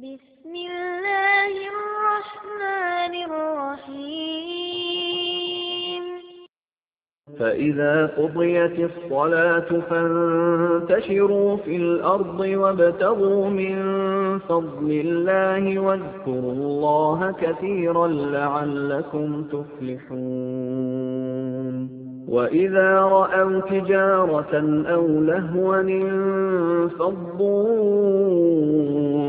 بسم الله الرحمن الرحيم. فإذا قضيت الصلاة فانتشروا في الأرض وابتغوا من فضل الله واذكروا الله كثيرا لعلكم تفلحون. وإذا رأوا تجارة أو لهوا انفضوا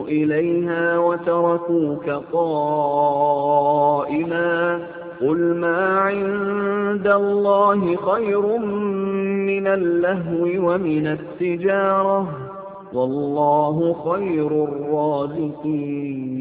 إليها وتركوك قائما قل ما عند الله خير من اللهو ومن التجارة والله خير الرازقين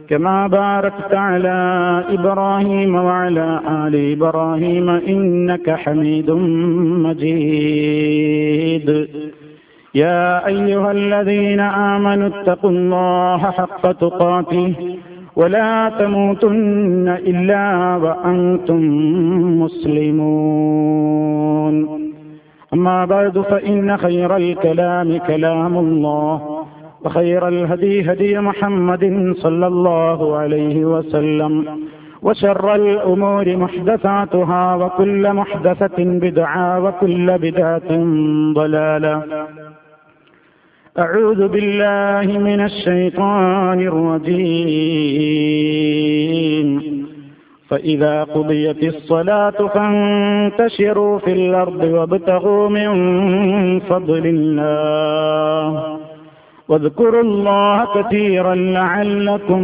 كما باركت على إبراهيم وعلى آل إبراهيم إنك حميد مجيد. يا أيها الذين آمنوا اتقوا الله حق تقاته ولا تموتن إلا وأنتم مسلمون. أما بعد فإن خير الكلام كلام الله. وخير الهدي هدي محمد صلى الله عليه وسلم وشر الأمور محدثاتها وكل محدثة بدعة وكل بدعة ضلالة. أعوذ بالله من الشيطان الرجيم. فإذا قضيت الصلاة فانتشروا في الأرض وابتغوا من فضل الله. واذكروا الله كثيرا لعلكم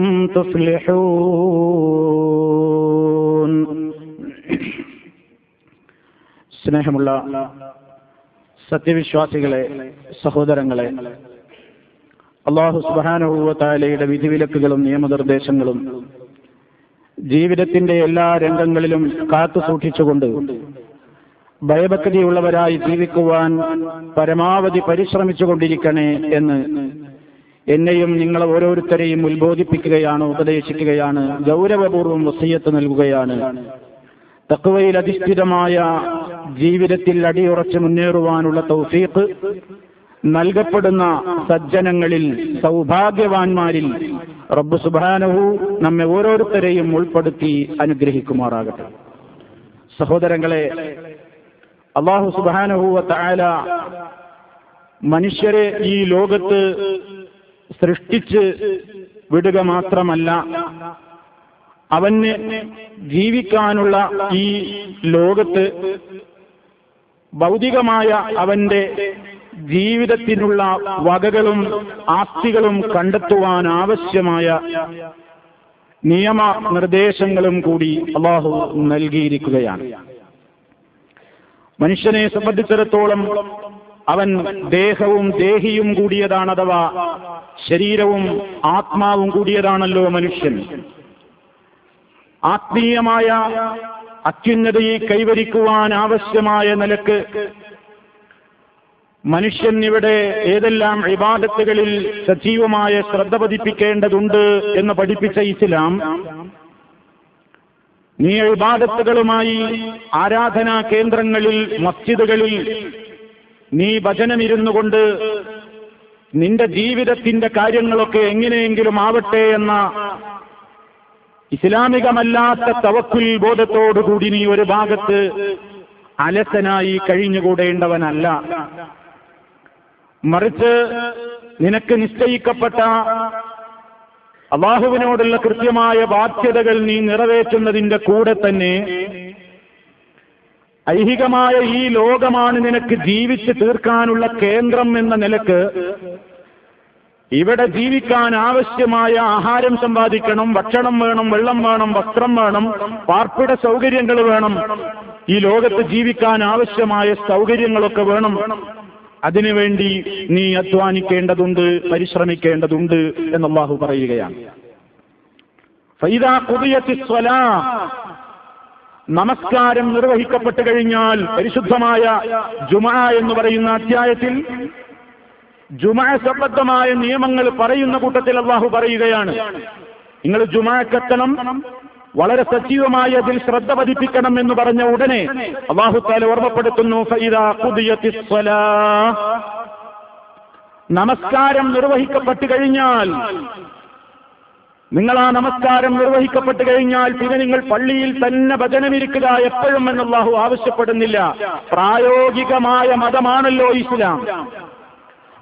تفلحون സ്നേഹമുള്ള സത്യവിശ്വാസികളെ സഹോദരങ്ങളെ അള്ളാഹു സുബാനുഭൂവത്താലയുടെ വിധിവിലക്കുകളും നിയമനിർദ്ദേശങ്ങളും ജീവിതത്തിന്റെ എല്ലാ രംഗങ്ങളിലും കാത്തു സൂക്ഷിച്ചുകൊണ്ട് ഭയഭക്തിയുള്ളവരായി ജീവിക്കുവാൻ പരമാവധി പരിശ്രമിച്ചുകൊണ്ടിരിക്കണേ എന്ന്. എന്നെയും നിങ്ങൾ ഓരോരുത്തരെയും ഉത്ബോധിപ്പിക്കുകയാണ് ഉപദേശിക്കുകയാണ് ഗൗരവപൂർവം വസീയത്ത് നൽകുകയാണ്. തക്കുവയിൽ അധിഷ്ഠിതമായ ജീവിതത്തിൽ അടിയുറച്ച് മുന്നേറുവാനുള്ള തൗഫീഖ് നൽകപ്പെടുന്ന സജ്ജനങ്ങളിൽ സൗഭാഗ്യവാന്മാരിൽ റബ്ബ് സുബാനഹു നമ്മെ ഓരോരുത്തരെയും ഉൾപ്പെടുത്തി അനുഗ്രഹിക്കുമാറാകട്ടെ. സഹോദരങ്ങളെ അള്ളാഹു സുബാനഹുവ തായാല മനുഷ്യരെ ഈ ലോകത്ത് സൃഷ്ടിച്ച് വിടുക മാത്രമല്ല അവന് ജീവിക്കാനുള്ള ഈ ലോകത്ത് ഭൗതികമായ അവന്റെ ജീവിതത്തിനുള്ള വകകളും ആസ്തികളും കണ്ടെത്തുവാൻ ആവശ്യമായ നിയമ നിർദ്ദേശങ്ങളും കൂടി അള്ളാഹു നൽകിയിരിക്കുകയാണ്. മനുഷ്യനെ സംബന്ധിച്ചിടത്തോളം അവൻ ദേഹവും ദേഹിയും കൂടിയതാണ് അഥവാ ശരീരവും ആത്മാവും കൂടിയതാണല്ലോ മനുഷ്യൻ. ആത്മീയമായ അത്യുന്നതയെ കൈവരിക്കുവാൻ ആവശ്യമായ നിലയ്ക്ക് മനുഷ്യൻ ഇവിടെ ഏതെല്ലാം ഇബാദത്തുകളിൽ സജീവമായ ശ്രദ്ധ പതിപ്പിക്കേണ്ടതുണ്ട് എന്ന് പഠിപ്പിച്ച ഇസ്ലാം നീ ഇബാദത്തുകളുമായി ആരാധനാ കേന്ദ്രങ്ങളിൽ മസ്ജിദുകളിൽ നീ ഭജനമിരുന്നു കൊണ്ട് നിന്റെ ജീവിതത്തിന്റെ കാര്യങ്ങളൊക്കെ എങ്ങനെയെങ്കിലും ആവട്ടെ എന്ന ഇസ്ലാമികമല്ലാത്ത തവക്കുൽ ബോധത്തോടുകൂടി നീ ഒരു ഭാഗത്ത് അലസനായി കഴിഞ്ഞുകൂടേണ്ടവനല്ല. മറിച്ച് നിനക്ക് നിശ്ചയിക്കപ്പെട്ട അള്ളാഹുവിനോടുള്ള കൃത്യമായ ബാധ്യതകൾ നീ നിറവേറ്റുന്നതിന്റെ കൂടെ തന്നെ ഐഹികമായ ഈ ലോകമാണ് നിനക്ക് ജീവിച്ച് തീർക്കാനുള്ള കേന്ദ്രം എന്ന നിലയ്ക്ക് ഇവിടെ ജീവിക്കാൻ ആവശ്യമായ ആഹാരം സമ്പാദിക്കണം ഭക്ഷണം വേണം വെള്ളം വേണം വസ്ത്രം വേണം പാർപ്പിട സൗകര്യങ്ങൾ വേണം. ഈ ലോകത്ത് ജീവിക്കാൻ ആവശ്യമായ സൗകര്യങ്ങളൊക്കെ വേണം. അതിനുവേണ്ടി നീ അധ്വാനിക്കേണ്ടതുണ്ട് പരിശ്രമിക്കേണ്ടതുണ്ട് എന്നല്ലാഹു പറയുകയാണ്. നമസ്കാരം നിർവഹിക്കപ്പെട്ടു കഴിഞ്ഞാൽ പരിശുദ്ധമായ ജുമ എന്ന് പറയുന്ന അധ്യായത്തിൽ ജുമ സംബന്ധമായ നിയമങ്ങൾ പറയുന്ന കൂട്ടത്തിൽ അള്ളാഹു പറയുകയാണ്. നിങ്ങൾ ജുമാക്കെത്തണം വളരെ സജീവമായി അതിൽ ശ്രദ്ധ പതിപ്പിക്കണം എന്ന് പറഞ്ഞ ഉടനെ അള്ളാഹുത്താല ഓർമ്മപ്പെടുത്തുന്നു നമസ്കാരം നിർവഹിക്കപ്പെട്ടു കഴിഞ്ഞാൽ നിങ്ങൾ ആ നമസ്കാരം നിർവഹിക്കപ്പെട്ടു കഴിഞ്ഞാൽ പിന്നെ നിങ്ങൾ പള്ളിയിൽ തന്നെ ഭജനമിരിക്കുക എപ്പോഴും എന്നുള്ളാഹു ആവശ്യപ്പെടുന്നില്ല. പ്രായോഗികമായ മതമാണല്ലോ ഇസ്ലാം.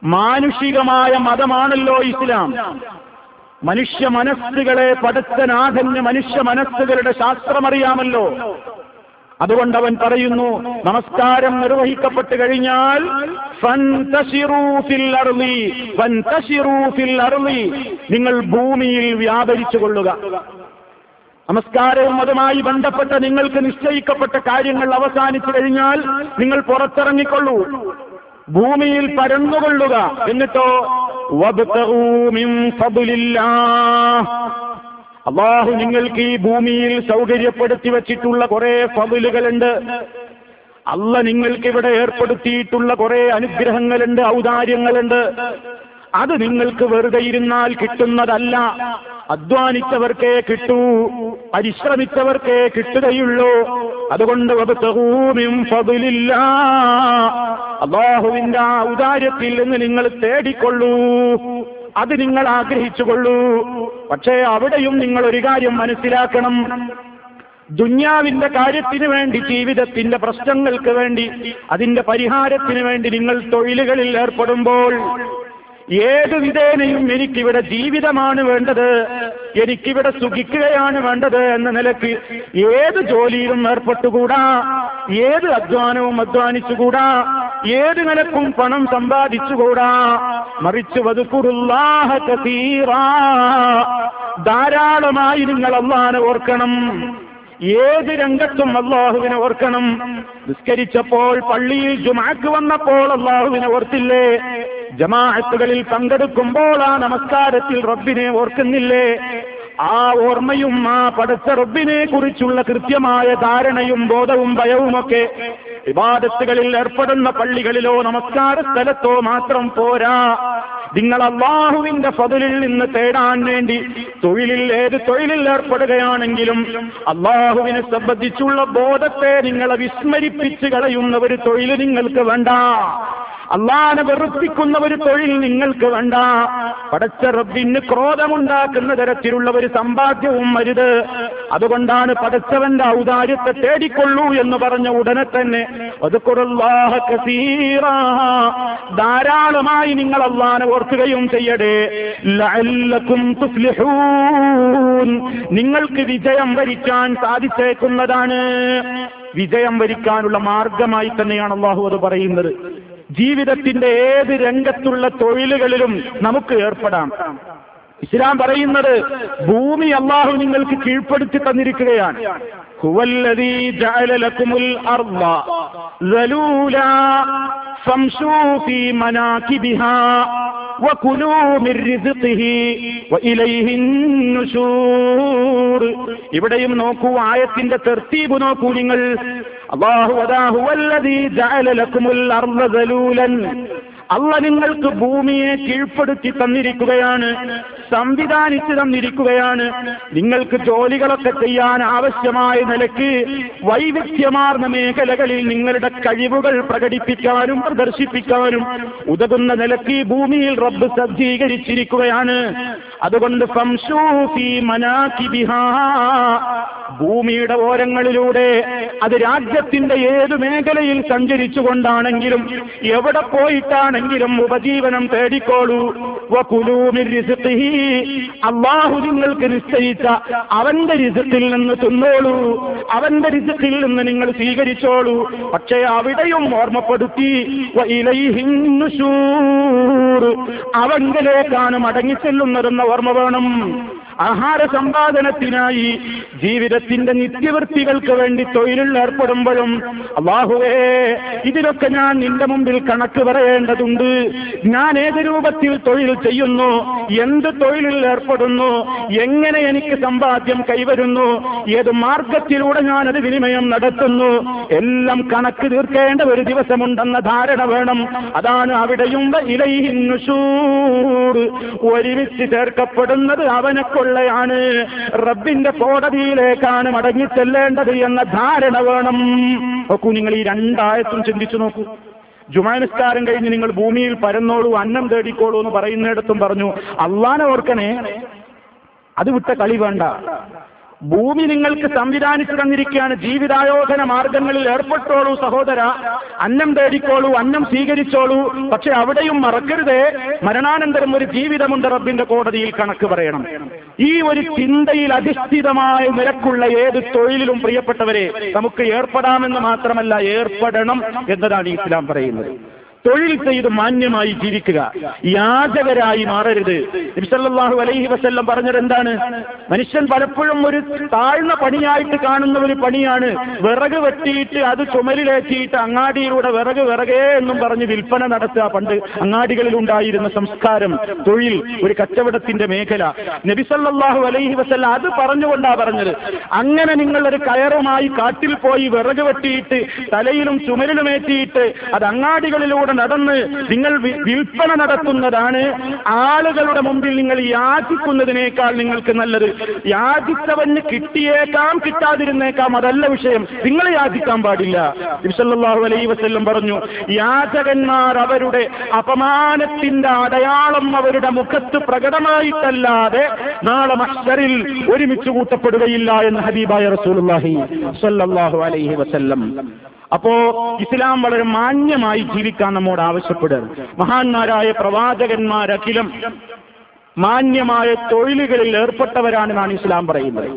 മാനുഷികമായ മതമാണല്ലോ ഇസ്ലാം. മനുഷ്യ മനസ്സുകളെ പടുത്തനാഥന് മനുഷ്യ മനസ്സുകളുടെ ശാസ്ത്രമറിയാമല്ലോ അതുകൊണ്ട് അവൻ പറയുന്നു നമസ്കാരം നിർവഹിക്കപ്പെട്ടു കഴിഞ്ഞാൽ. നിങ്ങൾ ഭൂമിയിൽ വ്യാപരിച്ചു കൊള്ളുക നമസ്കാരവും അതുമായി ബന്ധപ്പെട്ട നിങ്ങൾക്ക് നിശ്ചയിക്കപ്പെട്ട കാര്യങ്ങൾ അവസാനിച്ചു കഴിഞ്ഞാൽ നിങ്ങൾ പുറത്തിറങ്ങിക്കൊള്ളൂ ഭൂമിയിൽ പരന്നുകൊള്ളുക എന്നിട്ടോ. അള്ളാഹു നിങ്ങൾക്ക് ഈ ഭൂമിയിൽ സൗകര്യപ്പെടുത്തി വച്ചിട്ടുള്ള കുറെ ഫബിലുകളുണ്ട് അല്ല നിങ്ങൾക്ക് ഇവിടെ ഏർപ്പെടുത്തിയിട്ടുള്ള കുറെ അനുഗ്രഹങ്ങളുണ്ട് ഔദാര്യങ്ങളുണ്ട്. അത് നിങ്ങൾക്ക് വെറുതെ ഇരുന്നാൽ കിട്ടുന്നതല്ല. അധ്വാനിച്ചവർക്കേ കിട്ടൂ പരിശ്രമിച്ചവർക്കേ കിട്ടുകയുള്ളൂ. അതുകൊണ്ട്. അള്ളാഹുവിന്റെ ആ ഉദാര്യത്തിൽ നിന്ന് നിങ്ങൾ തേടിക്കൊള്ളൂ. അത് നിങ്ങൾ ആഗ്രഹിച്ചുകൊള്ളൂ. പക്ഷേ അവിടെയും നിങ്ങൾ ഒരു കാര്യം മനസ്സിലാക്കണം. ദുന്യാവിന്റെ കാര്യത്തിന് വേണ്ടി ജീവിതത്തിന്റെ പ്രശ്നങ്ങൾക്ക് വേണ്ടി അതിന്റെ പരിഹാരത്തിന് വേണ്ടി നിങ്ങൾ തൊഴിലുകളിൽ ഏർപ്പെടുമ്പോൾ ഏത് വിധേനയും എനിക്കിവിടെ ജീവിതമാണ് വേണ്ടത്? എനിക്കിവിടെ സുഖിക്കുകയാണ് വേണ്ടത് എന്ന നിലയ്ക്ക് ഏത് ജോലിയിലും ഏർപ്പെട്ടുകൂടാ? ഏത് അധ്വാനവും അധ്വാനിച്ചുകൂടാ? ഏത് നിലക്കും പണം സമ്പാദിച്ചുകൂടാ? മറിച്ച് വതുക്കുറുല്ലാഹ ധാരാളമായി നിങ്ങൾ അള്ളാനെ ഓർക്കണം. ഏത് രംഗത്തും അള്ളാഹുവിനെ ഓർക്കണം. നിസ്കരിച്ചപ്പോൾ പള്ളിയിൽ ജുമാക്ക് വന്നപ്പോൾ അള്ളാഹുവിനെ ഓർത്തില്ലേ? ജമാഅത്തുകളിൽ പങ്കെടുക്കുമ്പോൾ ആ നമസ്കാരത്തിൽ റബ്ബിനെ ഓർക്കുന്നില്ലേ? ആ ഓർമ്മയും ആ പടച്ച റബ്ബിനെ കുറിച്ചുള്ള കൃത്യമായ ധാരണയും ബോധവും ഭയവുമൊക്കെ വിവാദത്തുകളിൽ ഏർപ്പെടുന്ന പള്ളികളിലോ നമസ്കാര സ്ഥലത്തോ മാത്രം പോരാ. നിങ്ങൾ അള്ളാഹുവിന്റെ പതിലിൽ നിന്ന് തേടാൻ വേണ്ടി തൊഴിലിൽ ഏത് തൊഴിലിൽ ഏർപ്പെടുകയാണെങ്കിലും അള്ളാഹുവിനെ സംബന്ധിച്ചുള്ള ബോധത്തെ നിങ്ങളെ വിസ്മരിപ്പിച്ച് കളയുന്ന ഒരു തൊഴിൽ നിങ്ങൾക്ക് വേണ്ട. അള്ളാനെ വെറുപ്പിക്കുന്ന ഒരു തൊഴിൽ നിങ്ങൾക്ക് വേണ്ട. പടച്ച റബ്ബിന് ക്രോധമുണ്ടാക്കുന്ന തരത്തിലുള്ള ഒരു സമ്പാദ്യവും അരുത്. അതുകൊണ്ടാണ് പടച്ചവന്റെ ഔദാര്യത്തെ തേടിക്കൊള്ളൂ എന്ന് പറഞ്ഞ ഉടനെ തന്നെ. ധാരാളമായി നിങ്ങൾ അള്ളാനെ ഓർക്കുകയും ചെയ്യടേ നിങ്ങൾക്ക് വിജയം വരിക്കാൻ സാധിച്ചേക്കുന്നതാണ്. വിജയം വരിക്കാനുള്ള മാർഗമായി തന്നെയാണ് അള്ളാഹു അത് പറയുന്നത്. ജീവിതത്തിന്റെ ഏത് രംഗത്തുള്ള തൊഴിലുകളിലും നമുക്ക് ഏർപ്പെടാം. ഇസ്ലാം പറയുന്നത് ഭൂമി അള്ളാഹു നിങ്ങൾക്ക് കീഴ്പ്പെടുത്തി തന്നിരിക്കുകയാണ്. ഇവിടെയും നോക്കൂ ആയത്തിന്റെ തെർത്തീബ് നോക്കൂ നിങ്ങൾ. അള്ളാഹു അല്ല നിങ്ങൾക്ക് ഭൂമിയെ കീഴ്പ്പെടുത്തി തന്നിരിക്കുകയാണ് സംവിധാനിച്ചു തന്നിരിക്കുകയാണ്. നിങ്ങൾക്ക് ജോലികളൊക്കെ ചെയ്യാൻ ആവശ്യമായ നിലയ്ക്ക് വൈവിധ്യമാർന്ന മേഖലകളിൽ നിങ്ങളുടെ കഴിവുകൾ പ്രകടിപ്പിക്കാനും പ്രദർശിപ്പിക്കാനും ഉതകുന്ന നിലയ്ക്ക് ഭൂമിയിൽ റബ്ബ് സജ്ജീകരിച്ചിരിക്കുകയാണ്. അതുകൊണ്ട് ഭൂമിയുടെ ഓരങ്ങളിലൂടെ അത് രാജ്യത്തിന്റെ ഏത് മേഖലയിൽ സഞ്ചരിച്ചുകൊണ്ടാണെങ്കിലും എവിടെ പോയിട്ടാണ് എങ്ങനെയാണെങ്കിലും ഉപജീവനം തേടിക്കോളൂ. അള്ളാഹു നിങ്ങൾക്ക് നിശ്ചയിച്ച അവന്റെ രിസത്തിൽ നിന്ന് തിന്നോളൂ അവന്റെ രിസത്തിൽ നിന്ന് നിങ്ങൾ സ്വീകരിച്ചോളൂ പക്ഷേ അവിടെയും ഓർമ്മപ്പെടുത്തി. അവങ്കലേക്കാണ് മടങ്ങിച്ചെല്ലുന്നതെന്ന ഓർമ്മ വേണം ആഹാര സമ്പാദനത്തിനായി ജീവിതത്തിന്റെ നിത്യവൃത്തികൾക്ക് വേണ്ടി തൊഴിലിൽ ഏർപ്പെടുമ്പോഴും അള്ളാഹുവേ ഇതിനൊക്കെ ഞാൻ നിന്റെ മുമ്പിൽ കണക്ക് പറയേണ്ടതുണ്ട്. ഞാൻ ഏത് രൂപത്തിൽ തൊഴിൽ ചെയ്യുന്നു? എന്ത് തൊഴിലിൽ ഏർപ്പെടുന്നു? എങ്ങനെ എനിക്ക് സമ്പാദ്യം കൈവരുന്നു? ഏത് മാർഗത്തിലൂടെ ഞാൻ അത് വിനിമയം നടത്തുന്നു? എല്ലാം കണക്ക് തീർക്കേണ്ട ഒരു ദിവസമുണ്ടെന്ന ധാരണ വേണം. അതാണ് അവിടെയും ഇലയിൻ നുശൂർ. ഒരുമിച്ച് ചേർക്കപ്പെടുന്നത് അവനെ കൊള്ളയാണ് റബ്ബിന്റെ കോടതിയിലേക്കാണ് മടങ്ങിച്ചെല്ലേണ്ടത് എന്ന ധാരണ വേണം. നോക്കൂ നിങ്ങൾ ഈ രണ്ടായത്തും ചിന്തിച്ചു നോക്കൂ. ജുമാനസ്കാരം കഴിഞ്ഞ് നിങ്ങൾ ഭൂമിയിൽ പരന്നോളൂ അന്നം തേടിക്കോളൂ എന്ന് പറയുന്നിടത്തും പറഞ്ഞു അള്ളാനെ ഓർക്കണേ അത് വിട്ട കളി വേണ്ട. ഭൂമി നിങ്ങൾക്ക് സംവിധാനിച്ചു തന്നിരിക്കുകയാണ് ജീവിതായോധന മാർഗങ്ങളിൽ ഏർപ്പെട്ടോളൂ സഹോദര അന്നം തേടിക്കോളൂ അന്നം സ്വീകരിച്ചോളൂ. പക്ഷെ അവിടെയും മറക്കരുതേ. മരണാനന്തരം ഒരു ജീവിതമുണ്ട് റബ്ബിന്റെ കോടതിയിൽ കണക്ക് പറയണം. ഈ ഒരു ചിന്തയിൽ അധിഷ്ഠിതമായ നിരക്കുള്ള ഏത് തൊഴിലിലും പ്രിയപ്പെട്ടവരെ നമുക്ക് ഏർപ്പെടാമെന്ന് മാത്രമല്ല ഏർപ്പെടണം എന്നതാണ് ഇസ്ലാം പറയുന്നത്. തൊഴിൽ ചെയ്ത് മാന്യമായി ജീവിക്കുക. യാചകരായി മാറരുത്. നബിസല്ലാഹു അലൈഹി വസല്ലം പറഞ്ഞത് എന്താണ്? മനുഷ്യൻ പലപ്പോഴും ഒരു താഴ്ന്ന പണിയായിട്ട് കാണുന്ന ഒരു പണിയാണ്. വിറക് വെട്ടിയിട്ട് അത് ചുമലിലേറ്റിയിട്ട് അങ്ങാടിയിലൂടെ വിറക് വിറകേ എന്നും പറഞ്ഞ് വിൽപ്പന നടത്തുക പണ്ട് അങ്ങാടികളിൽ ഉണ്ടായിരുന്ന സംസ്കാരം തൊഴിൽ ഒരു കച്ചവടത്തിന്റെ മേഖല. നബിസല്ലാഹു അലൈഹി വസല്ല അത് പറഞ്ഞുകൊണ്ടാ പറഞ്ഞത്. അങ്ങനെ നിങ്ങൾ ഒരു കയറുമായി കാട്ടിൽ പോയി വിറക് വെട്ടിയിട്ട് തലയിലും ചുമലിലും ചുമലിലുമേറ്റിയിട്ട് അത് അങ്ങാടികളിലൂടെ നടന്ന് നിങ്ങൾ വിൽപ്പന നടത്തുന്നതാണ്. ആളുകളുടെ മുമ്പിൽ നിങ്ങൾ യാചിക്കുന്നതിനേക്കാൾ നിങ്ങൾക്ക് നല്ലത്. യാചിച്ചവന് കിട്ടിയേക്കാം കിട്ടാതിരുന്നേക്കാം അതല്ല വിഷയം. നിങ്ങൾ യാചിക്കാൻ പാടില്ല. ഇബ്സല്ലാഹു അലൈ വസല്ലം പറഞ്ഞു യാചകന്മാർ അവരുടെ അപമാനത്തിന്റെ അടയാളം അവരുടെ മുഖത്ത് പ്രകടമായിട്ടല്ലാതെ നാളെ മഹ്ശറിൽ ഒരുമിച്ച് കൂട്ടപ്പെടുകയില്ല എന്ന് ഹബീബായ റസൂലുള്ളാഹി അലൈഹി വസല്ലം അപ്പോ ഇസ്ലാം വളരെ മാന്യമായി ജീവിക്കാൻ നമ്മോട് ആവശ്യപ്പെടുക. മഹാന്മാരായ പ്രവാചകന്മാരഖിലം മാന്യമായ തൊഴിലുകളിൽ ഏർപ്പെട്ടവരാണെന്നാണ് ഇസ്ലാം പറയുന്നത്.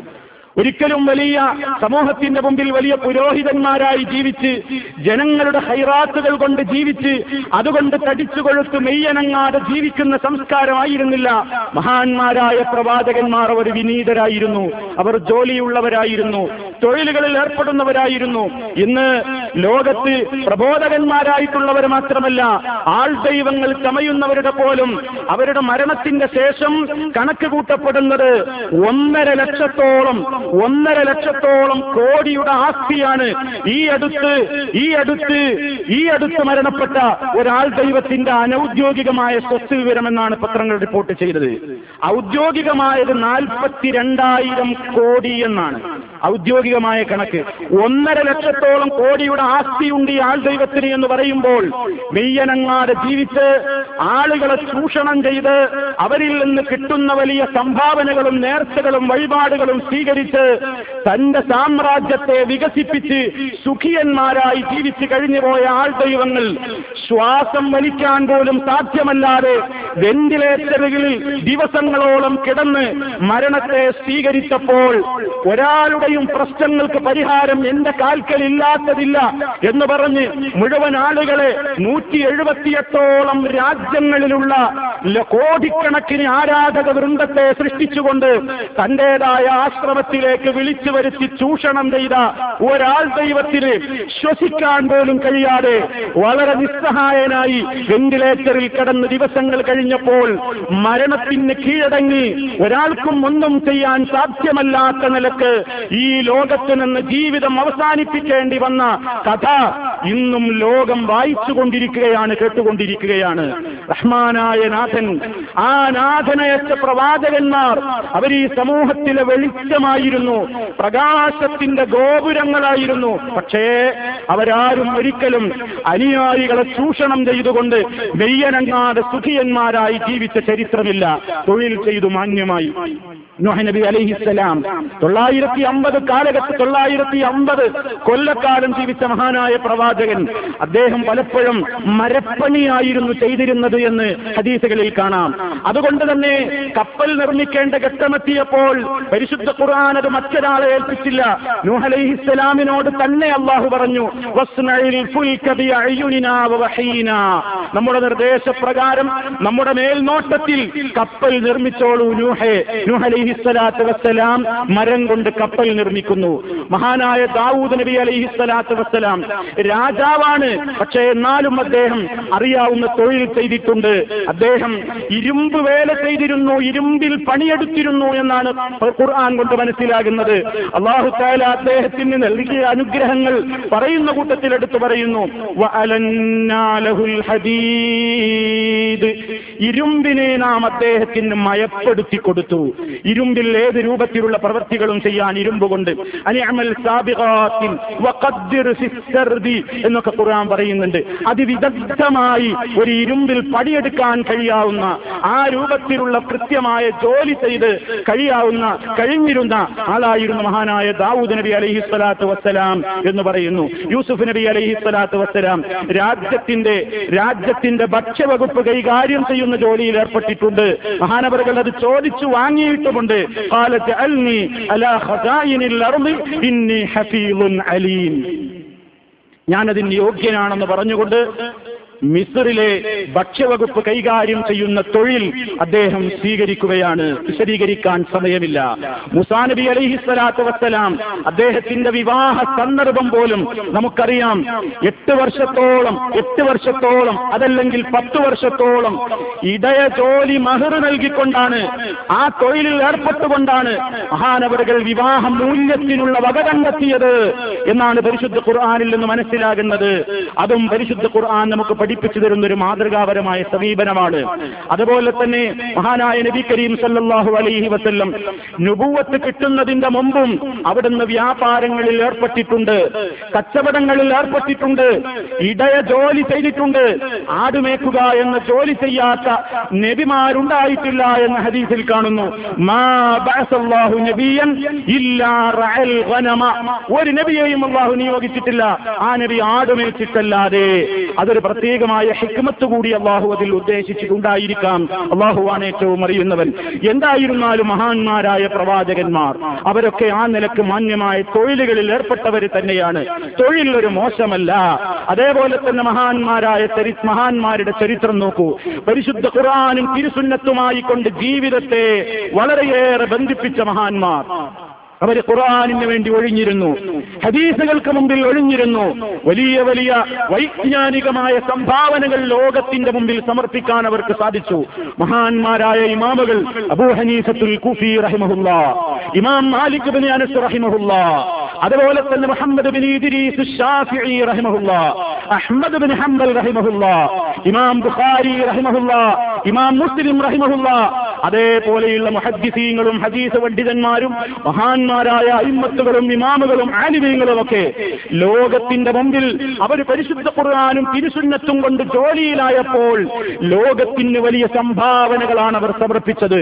ഒരിക്കലും വലിയ സമൂഹത്തിന്റെ മുമ്പിൽ വലിയ പുരോഹിതന്മാരായി ജീവിച്ച് ജനങ്ങളുടെ ഹൈറാത്തുകൾ കൊണ്ട് ജീവിച്ച് അതുകൊണ്ട് തടിച്ചു കൊഴുത്ത് മെയ്യനങ്ങാതെ ജീവിക്കുന്ന സംസ്കാരമായിരുന്നില്ല. മഹാന്മാരായ പ്രവാചകന്മാർ അവർ വിനീതരായിരുന്നു. അവർ ജോലിയുള്ളവരായിരുന്നു. തൊഴിലുകളിൽ ഏർപ്പെടുന്നവരായിരുന്നു. ഇന്ന് ലോകത്ത് പ്രബോധകന്മാരായിട്ടുള്ളവർ മാത്രമല്ല ആൾ ദൈവങ്ങൾ ചമയുന്നവരുടെ പോലും അവരുടെ മരണത്തിന്റെ ശേഷം കണക്ക് കൂട്ടപ്പെടുന്നത് ഒന്നര ലക്ഷത്തോളം ഒന്നര ലക്ഷത്തോളം കോടിയുടെ ആസ്തിയാണ് ഈ അടുത്ത് ഈ അടുത്ത് ഈ അടുത്ത് മരണപ്പെട്ട ഒരാൾ ദൈവത്തിന്റെ അനൌദ്യോഗികമായ സ്വത്ത് വിവരമെന്നാണ് പത്രങ്ങൾ റിപ്പോർട്ട് ചെയ്തത്. ഔദ്യോഗികമായത് നാൽപ്പത്തിരണ്ടായിരം കോടി എന്നാണ്. ഔദ്യോഗികമായ കണക്ക്. ഒന്നര ലക്ഷത്തോളം കോടിയുടെ ആസ്തിയുണ്ട് ഈ ആൾ ദൈവത്തിന് എന്ന് പറയുമ്പോൾ മെയ്യനങ്ങാതെ ജീവിച്ച് ആളുകളെ ചൂഷണം ചെയ്ത് അവരിൽ നിന്ന് കിട്ടുന്ന വലിയ സംഭാവനകളും നേർച്ചകളും വഴിപാടുകളും സ്വീകരിച്ച് തന്റെ സാമ്രാജ്യത്തെ വികസിപ്പിച്ച് സുഖിയന്മാരായി ജീവിച്ചു കഴിഞ്ഞു പോയ ആൾ ദൈവങ്ങൾ ശ്വാസം വലിക്കാൻ പോലും സാധ്യമല്ലാതെ വെന്റിലേറ്ററുകളിൽ ദിവസങ്ങളോളം കിടന്ന് മരണത്തെ സ്വീകരിച്ചപ്പോൾ ഒരാളുടെയും പ്രശ്നങ്ങൾക്ക് പരിഹാരം എന്റെ കാൽക്കലില്ലാത്തതില്ല എന്ന് പറഞ്ഞ് മുഴുവൻ ആളുകളെ നൂറ്റി എഴുപത്തിയെട്ടോളം രാജ്യങ്ങളിലുള്ള കോടിക്കണക്കിന് ആരാധക വൃന്ദത്തെ സൃഷ്ടിച്ചുകൊണ്ട് തന്റേതായ ആശ്രമത്തിലേക്ക് വിളിച്ചു വരുത്തി ചൂഷണം ചെയ്ത ഒരാൾ ദൈവത്തിന് ശ്വസിക്കാൻ പോലും കഴിയാതെ വളരെ നിസ്സഹായനായി വെന്റിലേറ്ററിൽ കിടന്ന് ദിവസങ്ങൾ കഴിഞ്ഞപ്പോൾ മരണത്തിന് കീഴടങ്ങി ഒരാൾക്കും ഒന്നും ചെയ്യാൻ സാധ്യമല്ലാത്ത നിലയ്ക്ക് ഈ ലോകത്ത് നിന്ന് ജീവിതം അവസാനിപ്പിക്കേണ്ടി വന്ന കഥ ഇന്നും ലോകം വായിച്ചുകൊണ്ടിരിക്കുകയാണ് കേട്ടുകൊണ്ടിരിക്കുകയാണ്. റഹ്മാനായ നാഥൻ ആ നാഥനയച്ച പ്രവാചകന്മാർ അവർ ഈ സമൂഹത്തിലെ വെളിച്ചമായിരുന്നു പ്രകാശത്തിന്റെ ഗോപുരങ്ങളായിരുന്നു. പക്ഷേ അവരാരും ഒരിക്കലും അനുയായികളെ ചൂഷണം ചെയ്തുകൊണ്ട് മെയ്യനങ്ങാതെ സുഖിയന്മാരായി ജീവിച്ച ചരിത്രമില്ല. തൊഴിൽ ചെയ്തു മാന്യമായി. നബി അലൈഹിസ്സലാം തൊള്ളായിരത്തി അമ്പത് കാലഘട്ട തൊള്ളായിരത്തി അമ്പത് കൊല്ലക്കാലം ജീവിച്ച മഹാനായ പ്രവാചകൻ അദ്ദേഹം പലപ്പോഴും മരപ്പണിയായിരുന്നു ചെയ്തിരുന്നത് എന്ന് ഹദീസുകളിൽ കാണാം. അതുകൊണ്ട് തന്നെ കപ്പൽ നിർമ്മിക്കേണ്ട ഘട്ടമെത്തിയപ്പോൾ പരിശുദ്ധ ഖുർആൻ അത് മറ്റൊരാളെ ഏൽപ്പിച്ചില്ല. നൂഹ് അലൈഹിസ്സലാമിനോട് തന്നെ അള്ളാഹു പറഞ്ഞു. നമ്മുടെ നിർദ്ദേശപ്രകാരം നമ്മുടെ മേൽനോട്ടത്തിൽ കപ്പൽ നിർമ്മിച്ചോളൂ നൂഹെ. നൂഹ് വസ്സലാം മരം കൊണ്ട് കപ്പൽ നിർമ്മിക്കുന്നു. മഹാനായ ദാവൂദ് നബി അലൈഹിസ്സലാത്തു വസ്സലാം രാജാവാണ്. പക്ഷേ എന്നാലും അദ്ദേഹം അറിയാവുന്ന തൊഴിൽ ചെയ്തിട്ടുണ്ട്. അദ്ദേഹം ഇരുമ്പ് വേല ചെയ്തിരുന്നു ഇരുമ്പിൽ പണിയെടുത്തിരുന്നു എന്നാണ് ഖുർആൻ കൊണ്ട് മനസ്സിലാകുന്നത്. അള്ളാഹു താല അദ്ദേഹത്തിന് നൽകിയ അനുഗ്രഹങ്ങൾ പറയുന്ന കൂട്ടത്തിൽ എടുത്തു പറയുന്നു. ഇരുമ്പിനെ നാം അദ്ദേഹത്തിന് മയപ്പെടുത്തി കൊടുത്തു. ഇരുമ്പിൽ ഏത് രൂപത്തിലുള്ള പ്രവൃത്തികളും ചെയ്യാൻ ഇരുമ്പ് കൊണ്ട്. എന്നൊക്കെ ഖുർആൻ പറയുന്നുണ്ട്. അതിവിദഗ്ധമായി ഒരു ഇരുമ്പിൽ പടിയെടുക്കാൻ കഴിയാവുന്ന ആ രൂപത്തിലുള്ള കൃത്യമായ ജോലി ചെയ്ത് കഴിയാവുന്ന കഴിഞ്ഞിരുന്ന ആളായിരുന്നു മഹാനായ ദാവൂദ് നബി അലഹി സ്വലാത്തു വസ്സലാം എന്ന് പറയുന്നു. യൂസുഫ് നബി അലഹി സ്വലാത്തു വസ്സലാം രാജ്യത്തിന്റെ രാജ്യത്തിന്റെ ഭക്ഷ്യവകുപ്പ് കൈകാര്യം ചെയ്യുന്ന ജോലിയിൽ ഏർപ്പെട്ടിട്ടുണ്ട്. മഹാനവറുകൾ അത് ചോദിച്ചു വാങ്ങിയിട്ടുമുണ്ട്. അൽനി അലാ ഇന്നി അലീം. ഞാനതിന് യോഗ്യനാണെന്ന് പറഞ്ഞുകൊണ്ട് മിസറിലെ ഭക്ഷ്യവകുപ്പ് കൈകാര്യം ചെയ്യുന്ന തൊഴിൽ അദ്ദേഹം സ്വീകരിക്കുകയാണ്. വിശദീകരിക്കാൻ സമയമില്ല. മുസാ നബി അലൈഹി സ്വലാത്തു വസ്സലാം അദ്ദേഹത്തിന്റെ വിവാഹ സന്ദർഭം പോലും നമുക്കറിയാം. എട്ട് വർഷത്തോളം എട്ട് വർഷത്തോളം അതല്ലെങ്കിൽ പത്ത് വർഷത്തോളം ഇടയ ജോലി മഹർ നൽകിക്കൊണ്ടാണ് ആ തൊഴിലിൽ ഏർപ്പെട്ടുകൊണ്ടാണ് മഹാനവറുകൾ വിവാഹ മൂല്യത്തിനുള്ള വക കണ്ടെത്തിയത് എന്നാണ് പരിശുദ്ധ ഖുർആാനിൽ നിന്ന് മനസ്സിലാകുന്നത്. അതും പരിശുദ്ധ ഖുർആൻ നമുക്ക് പഠിപ്പിച്ചു തരുന്ന ഒരു മാതൃകാപരമായ സമീപനമാണ്. അതുപോലെ തന്നെ മഹാനായ നബി കരീം സല്ലാഹു അലൈഹി വസ്ല്ലം നുപൂവത്ത് കിട്ടുന്നതിന്റെ മുമ്പും അവിടുന്ന് വ്യാപാരങ്ങളിൽ ഏർപ്പെട്ടിട്ടുണ്ട് കച്ചവടങ്ങളിൽ ഏർപ്പെട്ടിട്ടുണ്ട് ഇടയ ജോലി ചെയ്തിട്ടുണ്ട്. ആടുമേക്കുക എന്ന ജോലി ചെയ്യാത്ത നബിമാരുണ്ടായിട്ടില്ല എന്ന ഹദീസിൽ കാണുന്നു. ഒരു നബിയെയും അള്ളാഹു നിയോഗിച്ചിട്ടില്ല. ആ നബി ആടുമേച്ചിട്ടല്ലാതെ അതൊരു പ്രത്യേകമായ ഹിക്മത്ത് കൂടി അള്ളാഹു അതിൽ ഉദ്ദേശിച്ചിട്ടുണ്ടായിരിക്കാം. അള്ളാഹുവാണ് ഏറ്റവും അറിയുന്നവൻ. എന്തായിരുന്നാലും മഹാന്മാരായ പ്രവാചകന്മാർ അവരൊക്കെ ആ നിലയ്ക്ക് മാന്യമായ തൊഴിലുകളിൽ ഏർപ്പെട്ടവർ തന്നെയാണ്. തൊഴിൽ ഒരു മോശമല്ല. അതേപോലെ തന്നെ മഹാന്മാരായ ചരി മഹാന്മാരുടെ ചരിത്രം നോക്കൂ. പരിശുദ്ധ ഖുറാനും തിരുസുന്നത്തുമായി കൊണ്ട് ജീവിതത്തെ വളരെയേറെ ബന്ധിപ്പിച്ച മഹാന്മാർ. അവർ ഖുർആാനിന് വേണ്ടി ഒഴിഞ്ഞിരുന്നു. ഹദീസുകൾക്ക് മുമ്പിൽ ഒഴിഞ്ഞിരുന്നു. വലിയ വലിയ വൈജ്ഞാനികമായ സംഭാവനകൾ ലോകത്തിന്റെ മുമ്പിൽ സമർപ്പിക്കാൻ അവർക്ക് സാധിച്ചു. മഹാന്മാരായ ഇമാമുകൾ അബൂ ഹനീഫത്തുൽ കുഫി റഹിമഹുല്ല ഇമാം മാലിക് ബിൻ അനസ് റഹിമഹുല്ല അതുപോലെ തന്നെ മുഹമ്മദ് ബിൻ ഇദ്രീസ് ഷാഫിഈ റഹിമഹുല്ല അഹ്മദ് ബിൻ ഹംബൽ റഹിമഹുല്ല ഇമാം ബുഖാരി റഹിമഹുല്ല ഇമാം മുസ്ലിം റഹിമഹുല്ല അതേപോലെയുള്ള മുഹദ്ദിസീങ്ങളും ഹദീസ് പണ്ഡിതന്മാരും മഹാന്മാരായ ഇമ്മത്തുകളും ഇമാമുകളും ആലിമീങ്ങളും ഒക്കെ ലോകത്തിന്റെ മുമ്പിൽ അവർ പരിശുദ്ധ ഖുർആാനും തിരുസുന്നത്തും കൊണ്ട് ജോലിയിലായപ്പോൾ ലോകത്തിന് വലിയ സംഭാവനകളാണ് അവർ സമർപ്പിച്ചത്.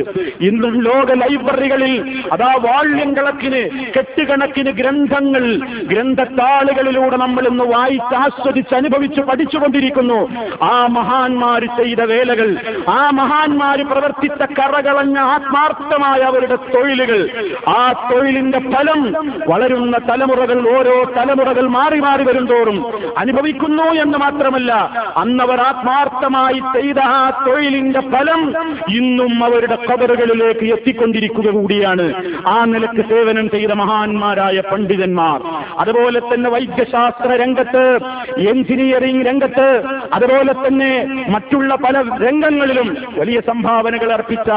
ഇന്നും ലോക ലൈബ്രറികളിൽ അതാ വാള്യം കണക്കിന് കെട്ടുകണക്കിന് ഗ്രന്ഥങ്ങൾ ഗ്രന്ഥത്താളുകളിലൂടെ നമ്മൾ ഇന്ന് വായിച്ച് ആസ്വദിച്ച് അനുഭവിച്ച് പഠിച്ചുകൊണ്ടിരിക്കുന്നു. ആ മഹാന്മാർ ചെയ്ത വേലകൾ ആ മഹാന്മാർ പ്രവർത്തിച്ച കറകളഞ്ഞ ആത്മാർത്ഥമായ അവരുടെ തൊഴിലുകൾ ആ തൊഴിലിന്റെ ഫലം വളരുന്ന തലമുറകൾ ഓരോ തലമുറകൾ മാറി മാറി വരുംതോറും അനുഭവിക്കുന്നു എന്ന് മാത്രമല്ല അന്നവർ ആത്മാർത്ഥമായി ചെയ്ത ആ തൊഴിലിന്റെ ഫലം ഇന്നും അവരുടെ കബറുകളിലേക്ക് എത്തിക്കൊണ്ടിരിക്കുക കൂടിയാണ്. ആ നിലയ്ക്ക് സേവനം ചെയ്ത മഹാന്മാരായ പണ്ഡിതന്മാർ അതുപോലെ തന്നെ വൈദ്യശാസ്ത്ര രംഗത്ത് എഞ്ചിനീയറിംഗ് രംഗത്ത് അതുപോലെ തന്നെ മറ്റുള്ള പല രംഗങ്ങളിലും വലിയ സംഭാവനകൾ അർപ്പിച്ച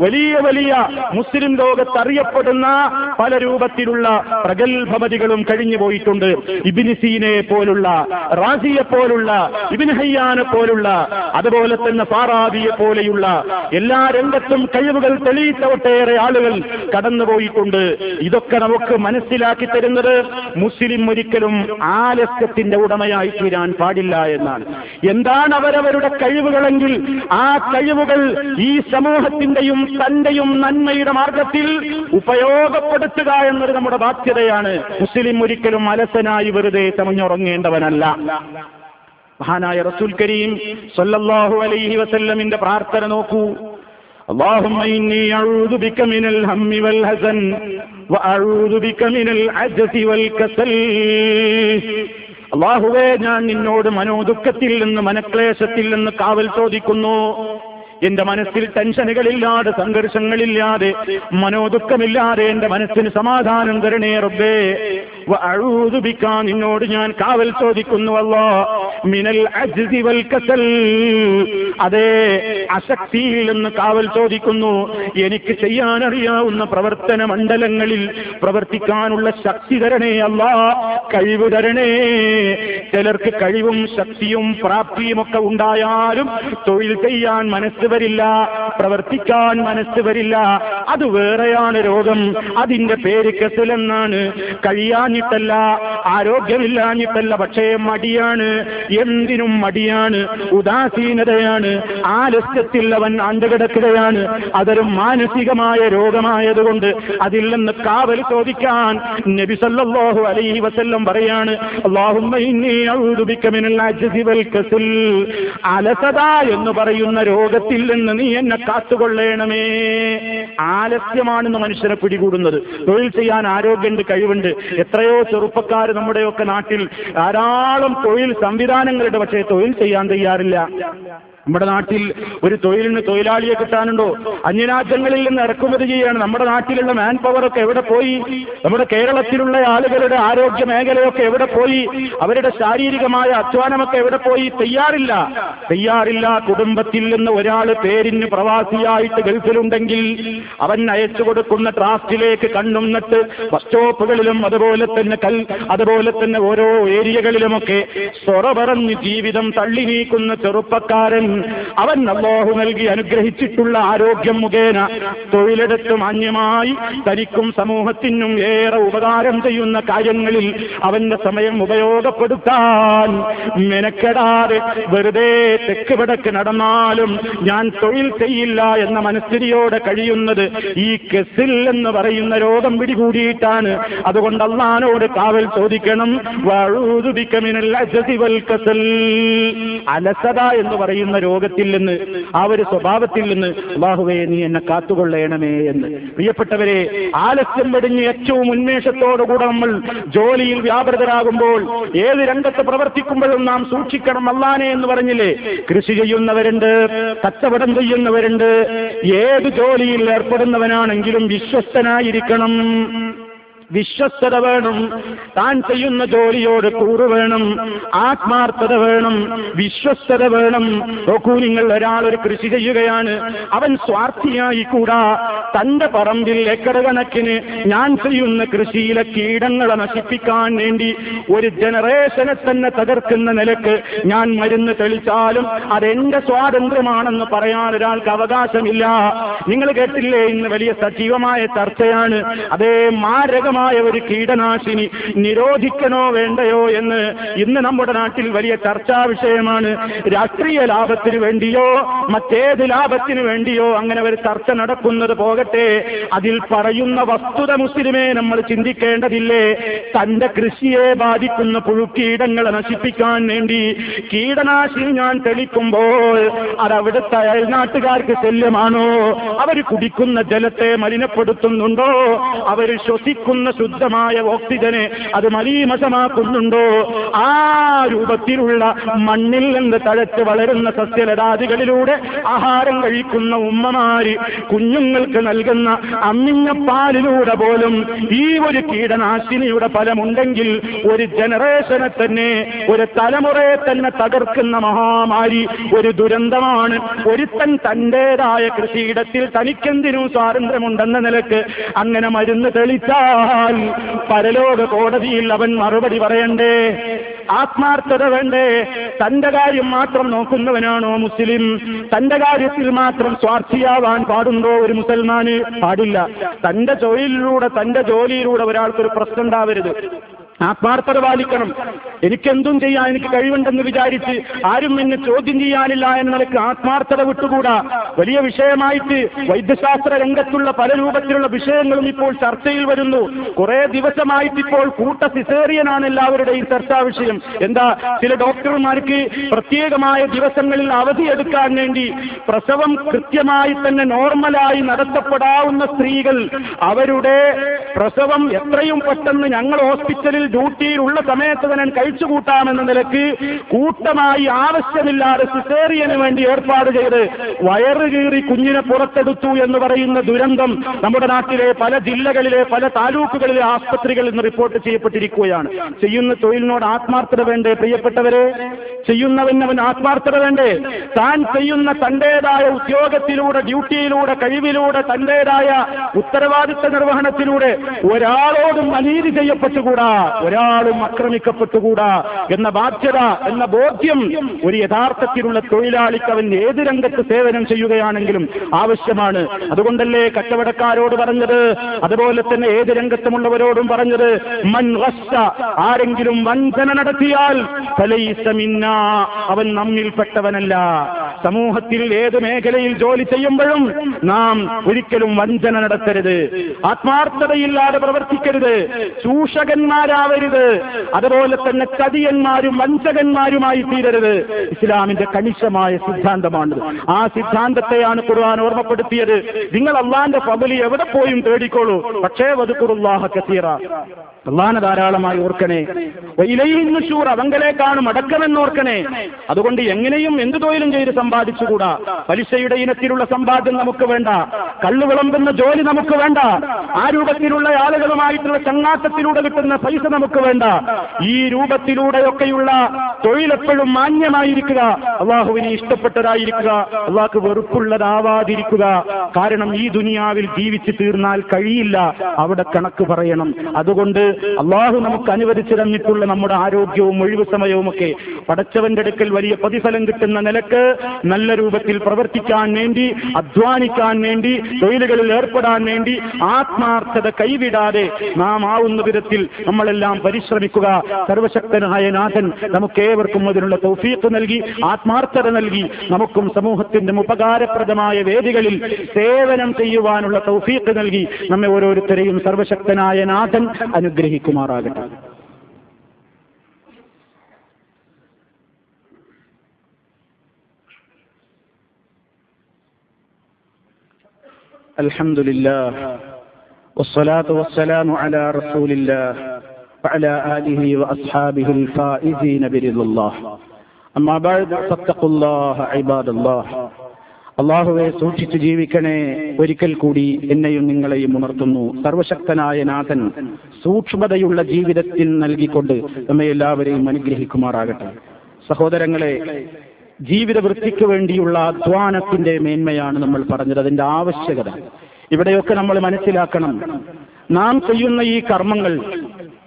വലിയ വലിയ മുസ്ലിം ലോകത്ത് അറിയപ്പെടുന്ന പല രൂപത്തിലുള്ള പ്രഗത്ഭമതികളും കഴിഞ്ഞു പോയിട്ടുണ്ട്. ഇബിനിസീനെ പോലുള്ള റാസിയെ പോലുള്ള ഇബിൻ ഹയ്യാനെ പോലുള്ള അതുപോലെ തന്നെ ഫാറാബിയെ പോലെയുള്ള എല്ലാ രംഗത്തും കഴിവുകൾ തെളിയിച്ച ഒട്ടേറെ ആളുകൾ കടന്നുപോയിട്ടുണ്ട് ഇതൊക്കെ നമുക്ക് മനസ്സിലാക്കി തരുന്നത് മുസ്ലിം ഒരിക്കലും ആലസ്യത്തിന്റെ ഉടമയായി തീരാൻ പാടില്ല എന്നാണ്. എന്താണ് അവരവരുടെ കഴിവുകളെങ്കിൽ ആ കഴിവുകൾ ഈ സമൂഹത്തിന്റെയും തന്റെയും നന്മയുടെ മാർഗത്തിൽ ഉപയോഗപ്പെടുത്തുക എന്നൊരു നമ്മുടെ ബാധ്യതയാണ് മുസ്ലിം ഒരിക്കലും അലസനായി വെറുതെ തമഞ്ഞുറങ്ങേണ്ടവനല്ല മഹാനായ റസൂൽ കരീം സല്ലല്ലാഹു അലൈഹി വസല്ലമിന്റെ പ്രാർത്ഥന നോക്കൂ اللهم إني أعوذ بك من الهم والحزن وأعوذ بك من العجز والكسل അള്ളാഹുവേ ഞാൻ നിന്നോട് മനോദുഃഖത്തിൽ നിന്ന് മനക്ലേശത്തിൽ നിന്ന് കാവൽ ചോദിക്കുന്നു എന്റെ മനസ്സിൽ ടെൻഷനുകളില്ലാതെ സംഘർഷങ്ങളില്ലാതെ മനോദുഃഖമില്ലാതെ എന്റെ മനസ്സിന് സമാധാനം തരണേ റബ്ബേ. അഴുതുപിക്കാൻ നിന്നോട് ഞാൻ കാവൽ ചോദിക്കുന്നു അല്ലോ. മിനൽ അജ്സി വൽ കസൽ. അതേ അശക്തിയിൽ നിന്ന് കാവൽ ചോദിക്കുന്നു. എനിക്ക് ചെയ്യാനറിയാവുന്ന പ്രവർത്തന മണ്ഡലങ്ങളിൽ പ്രവർത്തിക്കാനുള്ള ശക്തി തരണേ അല്ല. കഴിവ് തരണേ. ചിലർക്ക് കഴിവും ശക്തിയും പ്രാപ്തിയുമൊക്കെ ഉണ്ടായാലും തൊഴിൽ ചെയ്യാൻ മനസ്സ് വരില്ല പ്രവർത്തിക്കാൻ മനസ്സ് വരില്ല. അത് വേറെയാണ് രോഗം. അതിന്റെ പേര് കെസലെന്നാണ് കഴിയാഞ്ഞിട്ടല്ല ആരോഗ്യമില്ലാഞ്ഞിട്ടല്ല പക്ഷേ മടിയാണ്. എന്തിനും മടിയാണ്. ഉദാസീനതയാണ്. ആലസ്യത്തിൽ അവൻ അണ്ടുകിടക്കുകയാണ് അതൊരു മാനസികമായ രോഗമായതുകൊണ്ട് അതിൽ നിന്ന് കാവൽ ചോദിക്കാൻ നബി സല്ലല്ലാഹു അലൈഹി വസല്ലം പറയാണ് അലസത എന്ന് പറയുന്ന രോഗത്തിൽ നിന്ന് നീ എന്നെ കാത്തുകൊള്ളേണമേ. ആലസ്യമാണെന്ന് മനുഷ്യരെ പിടികൂടുന്നത്. തൊഴിൽ ചെയ്യാൻ ആരോഗ്യമുണ്ട് കഴിവുണ്ട്. എത്രയോ ചെറുപ്പക്കാർ നമ്മുടെയൊക്കെ നാട്ടിൽ ധാരാളം തൊഴിൽ സംവിധാനങ്ങളുണ്ട്. പക്ഷേ തൊഴിൽ ചെയ്യാൻ തയ്യാറില്ല. നമ്മുടെ നാട്ടിൽ ഒരു തൊഴിലിന് തൊഴിലാളിയെ കിട്ടാനുണ്ടോ? അന്യരാജ്യങ്ങളിൽ നിന്ന് ഇറക്കുമതി ചെയ്യാണ്. നമ്മുടെ നാട്ടിലുള്ള മാൻ പവറൊക്കെ എവിടെ പോയി? നമ്മുടെ കേരളത്തിലുള്ള ആളുകളുടെ ആരോഗ്യ മേഖലയൊക്കെ എവിടെ പോയി? അവരുടെ ശാരീരികമായ അധ്വാനമൊക്കെ എവിടെ പോയി? തയ്യാറില്ല. തയ്യാറില്ല കുടുംബത്തിൽ നിന്ന് ഒരാൾ പേരിന് പ്രവാസിയായിട്ട് ഗൾഫിലുണ്ടെങ്കിൽ അവൻ അയച്ചു കൊടുക്കുന്ന ട്രാസ്റ്റിലേക്ക് കണ്ണും നട്ട് ബസ് സ്റ്റോപ്പുകളിലും അതുപോലെ തന്നെ കൽ അതുപോലെ തന്നെ ഓരോ ഏരിയകളിലുമൊക്കെ സ്വറ പറഞ്ഞ് ജീവിതം തള്ളി നീക്കുന്ന ചെറുപ്പക്കാരൻ അവൻ അള്ളാഹു നൽകി അനുഗ്രഹിച്ചിട്ടുള്ള ആരോഗ്യം മുഖേന തൊഴിലെടുത്ത് മാന്യമായി തനിക്കും സമൂഹത്തിനും ഏറെ ഉപകാരം ചെയ്യുന്ന കാര്യങ്ങളിൽ അവന്റെ സമയം ഉപയോഗപ്പെടുത്താൻ മെനക്കെടാതെ വെറുതെ തെക്ക് വടക്ക് നടന്നാലും ഞാൻ തൊഴിൽ ചെയ്യില്ല എന്ന മനസ്ഥിതിയോടെ കഴിയുന്നത് ഈ കെസിൽ എന്ന് പറയുന്ന രോഗം പിടികൂടിയിട്ടാണ്. അതുകൊണ്ട് അള്ളഹാനോട് കാവൽ ചോദിക്കണം. വഴുതുപിക്കമിനൽ അലസത എന്ന് പറയുന്ന രോഗത്തിൽ നിന്ന് ആ ഒരു സ്വഭാവത്തിൽ നിന്ന് അള്ളാഹുവേ നീ എന്നെ കാത്തുകൊള്ളേണമേ എന്ന്. പ്രിയപ്പെട്ടവരെ ആലസ്യം വെടിഞ്ഞ് ഏറ്റവും ഉന്മേഷത്തോടുകൂടെ നമ്മൾ ജോലിയിൽ വ്യാപൃതരാകുമ്പോൾ ഏത് രംഗത്ത് പ്രവർത്തിക്കുമ്പോഴും നാം സൂക്ഷിക്കണം അല്ലാനെ എന്ന് പറഞ്ഞില്ലേ? കൃഷി ചെയ്യുന്നവരുണ്ട് കച്ചവടം ചെയ്യുന്നവരുണ്ട് ഏത് ജോലിയിൽ ഏർപ്പെടുന്നവനാണെങ്കിലും വിശ്വസ്തനായിരിക്കണം. വിശ്വസ്തത വേണം. താൻ ചെയ്യുന്ന ജോലിയോട് കൂറ് വേണം. ആത്മാർത്ഥത വേണം. വിശ്വസ്തത വേണം. നോക്കൂ നിങ്ങൾ ഒരാൾ ഒരു കൃഷി ചെയ്യുകയാണ്. അവൻ സ്വാർത്ഥിയായി കൂടാ. തന്റെ പറമ്പിൽ കണക്കിന് ഞാൻ ചെയ്യുന്ന കൃഷിയിലെ കീടങ്ങളെ നശിപ്പിക്കാൻ വേണ്ടി ഒരു ജനറേഷനെ തന്നെ തകർക്കുന്ന നിലയ്ക്ക് ഞാൻ മരുന്ന് തെളിച്ചാലും അതെന്റെ സ്വാതന്ത്ര്യമാണെന്ന് പറയാൻ ഒരാൾക്ക് അവകാശമില്ല. നിങ്ങൾ കേട്ടില്ലേ ഇന്ന് വലിയ സജീവമായ ചർച്ചയാണ്. അതേ മാരകമായ ഒരു കീടനാശിനി നിരോധിക്കണോ വേണ്ടയോ എന്ന് ഇന്ന് നമ്മുടെ നാട്ടിൽ വലിയ ചർച്ചാ വിഷയമാണ്. രാഷ്ട്രീയ ലാഭത്തിന് വേണ്ടിയോ മറ്റേത് ലാഭത്തിന് വേണ്ടിയോ അങ്ങനെ ഒരു ചർച്ച നടക്കുന്നത് പോകട്ടെ. അതിൽ പറയുന്ന വസ്തുത മുസ്ലിമേ നമ്മൾ ചിന്തിക്കേണ്ടതില്ലേ? തന്റെ കൃഷിയെ ബാധിക്കുന്ന പുഴുക്കീടങ്ങളെ നശിപ്പിക്കാൻ വേണ്ടി കീടനാശിനി ഞാൻ തെളിക്കുമ്പോൾ അത് അയൽനാട്ടുകാർക്ക് ശല്യമാണോ? അവർ കുടിക്കുന്ന ജലത്തെ മലിനപ്പെടുത്തുന്നുണ്ടോ? അവർ ശ്വസിക്കുന്ന ശുദ്ധമായ ഓക്സിജനെ അത് മലീമസമാക്കുന്നുണ്ടോ? ആ രൂപത്തിലുള്ള മണ്ണിൽ നിന്ന് തഴച്ച് വളരുന്ന സസ്യലതാദികളിലൂടെ ആഹാരം കഴിക്കുന്ന ഉമ്മമാര് കുഞ്ഞുങ്ങൾക്ക് നൽകുന്ന അമ്മിഞ്ഞ പാലിലൂടെ പോലും ഈ ഒരു കീടനാശിനിയുടെ ഫലമുണ്ടെങ്കിൽ ഒരു ജനറേഷനെ തന്നെ ഒരു തലമുറയെ തന്നെ തകർക്കുന്ന മഹാമാരി ഒരു ദുരന്തമാണ്. ഒരുത്തൻ തന്റേതായ കൃഷിയിടത്തിൽ തനിക്കെന്തിനും സ്വാതന്ത്ര്യമുണ്ടെന്ന നിലയ്ക്ക് അങ്ങനെ മരുന്ന് തെളിച്ചാൽ പരലോക കോടതിയിൽ അവൻ മറുപടി പറയണ്ടേ? ആത്മാർത്ഥത വേണ്ടേ? തന്റെ കാര്യം മാത്രം നോക്കുന്നവനാണോ മുസ്ലിം? തന്റെ കാര്യത്തിൽ മാത്രം സ്വാർത്ഥിയാവാൻ പാടുണ്ടോ ഒരു മുസൽമാന്? പാടില്ല. തന്റെ തൊഴിലിലൂടെ തന്റെ ജോലിയിലൂടെ ഒരാൾക്കൊരു പ്രശ്നം ഉണ്ടാവരുത്. ആത്മാർത്ഥത പാലിക്കണം എനിക്കെന്തും ചെയ്യാൻ എനിക്ക് കഴിവുണ്ടെന്ന് വിചാരിച്ച് ആരും എന്നെ ചോദ്യം ചെയ്യാനില്ല എന്ന നിലയ്ക്ക് ആത്മാർത്ഥത വിട്ടുകൂടാ. വലിയ വിഷയമായിട്ട് വൈദ്യശാസ്ത്ര രംഗത്തുള്ള പല രൂപത്തിലുള്ള വിഷയങ്ങളും ഇപ്പോൾ ചർച്ചയിൽ വരുന്നു. കുറെ ദിവസമായിട്ട് ഇപ്പോൾ കൂട്ട സിസേറിയനാണ് എല്ലാവരുടെയും ചർച്ചാ വിഷയം. എന്താ ചില ഡോക്ടർമാർക്ക് പ്രത്യേകമായ ദിവസങ്ങളിൽ അവധിയെടുക്കാൻ വേണ്ടി പ്രസവം കൃത്യമായി തന്നെ നോർമലായി നടത്തപ്പെടാവുന്ന സ്ത്രീകൾ അവരുടെ പ്രസവം എത്രയും പെട്ടെന്ന് ഞങ്ങൾ ഹോസ്പിറ്റലിൽ ഡ്യൂട്ടിയിൽ ഉള്ള സമയത്ത് തന്നെ കഴിച്ചുകൂട്ടാമെന്ന നിലയ്ക്ക് കൂട്ടമായി ആവശ്യമില്ലാതെ സിസേറിയന് വേണ്ടി ഏർപ്പാട് ചെയ്ത് വയറ് കീറി കുഞ്ഞിനെ പുറത്തെടുത്തു എന്ന് പറയുന്ന ദുരന്തം നമ്മുടെ നാട്ടിലെ പല ജില്ലകളിലെ പല താലൂക്കുകളിലെ ആസ്പത്രികളിൽ നിന്ന് റിപ്പോർട്ട് ചെയ്യപ്പെട്ടിരിക്കുകയാണ്. ചെയ്യുന്ന തൊഴിലിനോട് ആത്മാർത്ഥത വേണ്ടേ പ്രിയപ്പെട്ടവരെ? ചെയ്യുന്നവനവൻ ആത്മാർത്ഥത വേണ്ടേ? താൻ ചെയ്യുന്ന തന്റേതായ ഉദ്യോഗത്തിലൂടെ ഡ്യൂട്ടിയിലൂടെ കഴിവിലൂടെ തന്റേതായ ഉത്തരവാദിത്ത നിർവഹണത്തിലൂടെ ഒരാളോടും അനീതി ചെയ്യപ്പെട്ടുകൂടാ. ഒരാളും ആക്രമിക്കപ്പെട്ടുകൂടാ എന്ന ബാധ്യത എന്ന ബോധ്യം ഒരു യഥാർത്ഥത്തിലുള്ള തൊഴിലാളിക്ക് അവൻ ഏത് രംഗത്ത് സേവനം ചെയ്യുകയാണെങ്കിലും ആവശ്യമാണ്. അതുകൊണ്ടല്ലേ കച്ചവടക്കാരോട് പറഞ്ഞത്? അതുപോലെ തന്നെ ഏത് രംഗത്തുമുള്ളവരോടും പറഞ്ഞത്? മൻ ആരെങ്കിലും വഞ്ചന നടത്തിയാൽ അവൻ നമ്മിൽപ്പെട്ടവനല്ല. സമൂഹത്തിൽ ഏത് മേഖലയിൽ ജോലി ചെയ്യുമ്പോഴും നാം ഒരിക്കലും വഞ്ചന നടത്തരുത്. ആത്മാർത്ഥതയില്ലാതെ പ്രവർത്തിക്കരുത്. ചൂഷകന്മാരാവരുത് അതുപോലെ തന്നെ ചതിയന്മാരും വഞ്ചകന്മാരുമായി തീരരുത്. ഇസ്ലാമിന്റെ കണിശമായ സിദ്ധാന്തമാണ് ആ സിദ്ധാന്തത്തെയാണ് ഖുർആൻ ഓർമ്മപ്പെടുത്തിയത്. നിങ്ങൾ അള്ളാന്റെ പബലി എവിടെ പോയും തേടിക്കോളൂ. പക്ഷേ വതുക്കുറുല്ലാഹ കസീറ. അള്ളാനെ ധാരാളമായി ഓർക്കണേ. ഇലയിന്നുഷൂർ അവങ്കലേക്കാണ് മടക്കമെന്ന് ഓർക്കണേ. അതുകൊണ്ട് എങ്ങനെയും എന്ത് തൊഴിലും ചെയ്ത് സമ്പാദിച്ചുകൂടാ. പലിശയുടെ ഇനത്തിലുള്ള സമ്പാദ്യം നമുക്ക് വേണ്ട. കള്ളു വിളമ്പുന്ന ജോലി നമുക്ക് വേണ്ട. ആ രൂപത്തിലുള്ള ആളുകളുമായിട്ടുള്ള ചങ്ങാത്തത്തിലൂടെ കിട്ടുന്ന പൈസ നമുക്ക് വേണ്ട. ഈ രൂപത്തിലൂടെയൊക്കെയുള്ള തൊഴിലെപ്പോഴും മാന്യമായിരിക്കുക. അള്ളാഹുവിനെ ഇഷ്ടപ്പെട്ടതായിരിക്കുക. അള്ളാഹ്ക്ക് വെറുപ്പുള്ളതാവാതിരിക്കുക. കാരണം ഈ ദുനിയാവിൽ ജീവിച്ചു തീർന്നാൽ കഴിയില്ല. അവിടെ കണക്ക് പറയണം. അതുകൊണ്ട് അള്ളാഹു നമുക്ക് അനുവദിച്ചു തന്നിട്ടുള്ള നമ്മുടെ ആരോഗ്യവും ഒഴിവ് സമയവും ഒക്കെ പടച്ചവന്റെ അടുക്കൽ വലിയ പ്രതിഫലം കിട്ടുന്ന നിലയ്ക്ക് നല്ല രൂപത്തിൽ പ്രവർത്തിക്കാൻ വേണ്ടി അധ്വാനിക്കാൻ വേണ്ടി തൊഴിലുകളിൽ ഏർപ്പെടാൻ വേണ്ടി ആത്മാർത്ഥത കൈവിടാതെ നാം ആവുന്ന വിധത്തിൽ നമ്മളെല്ലാം പരിശ്രമിക്കുക സർവശക്തനായ നാഥൻ നമുക്കേവർക്കും അതിനുള്ള തൗഫീഖ് നൽകി ആത്മാർത്ഥത നൽകി നമുക്കും സമൂഹത്തിന്റെ ഉപകാരപ്രദമായ വേദികളിൽ സേവനം ചെയ്യുവാനുള്ള തൗഫീഖ് നൽകി നമ്മെ ഓരോരുത്തരെയും സർവശക്തനായ നാഥൻ അനുഗ്രഹിക്കുമാറാകട്ടെ الحمد لله والصلاة والسلام على رسول الله وعلى آله وأصحابه الفائزين برضا الله أما بعد فاتقوا الله عباد الله അള്ളാഹുവെ സൂക്ഷിച്ചു ജീവിക്കണേ ഒരിക്കൽ കൂടി എന്നെയും നിങ്ങളെയും ഉണർത്തുന്നു സർവശക്തനായ നാഥൻ സൂക്ഷ്മതയുള്ള ജീവിതത്തിൽ നൽകിക്കൊണ്ട് നമ്മെ എല്ലാവരെയും അനുഗ്രഹിക്കുമാറാകട്ടെ സഹോദരങ്ങളെ ജീവിത വൃത്തിക്ക് വേണ്ടിയുള്ള അധ്വാനത്തിന്റെ മേന്മയാണ് നമ്മൾ പറഞ്ഞത് അതിന്റെ ആവശ്യകത ഇവിടെയൊക്കെ നമ്മൾ മനസ്സിലാക്കണം നാം ചെയ്യുന്ന ഈ കർമ്മങ്ങൾ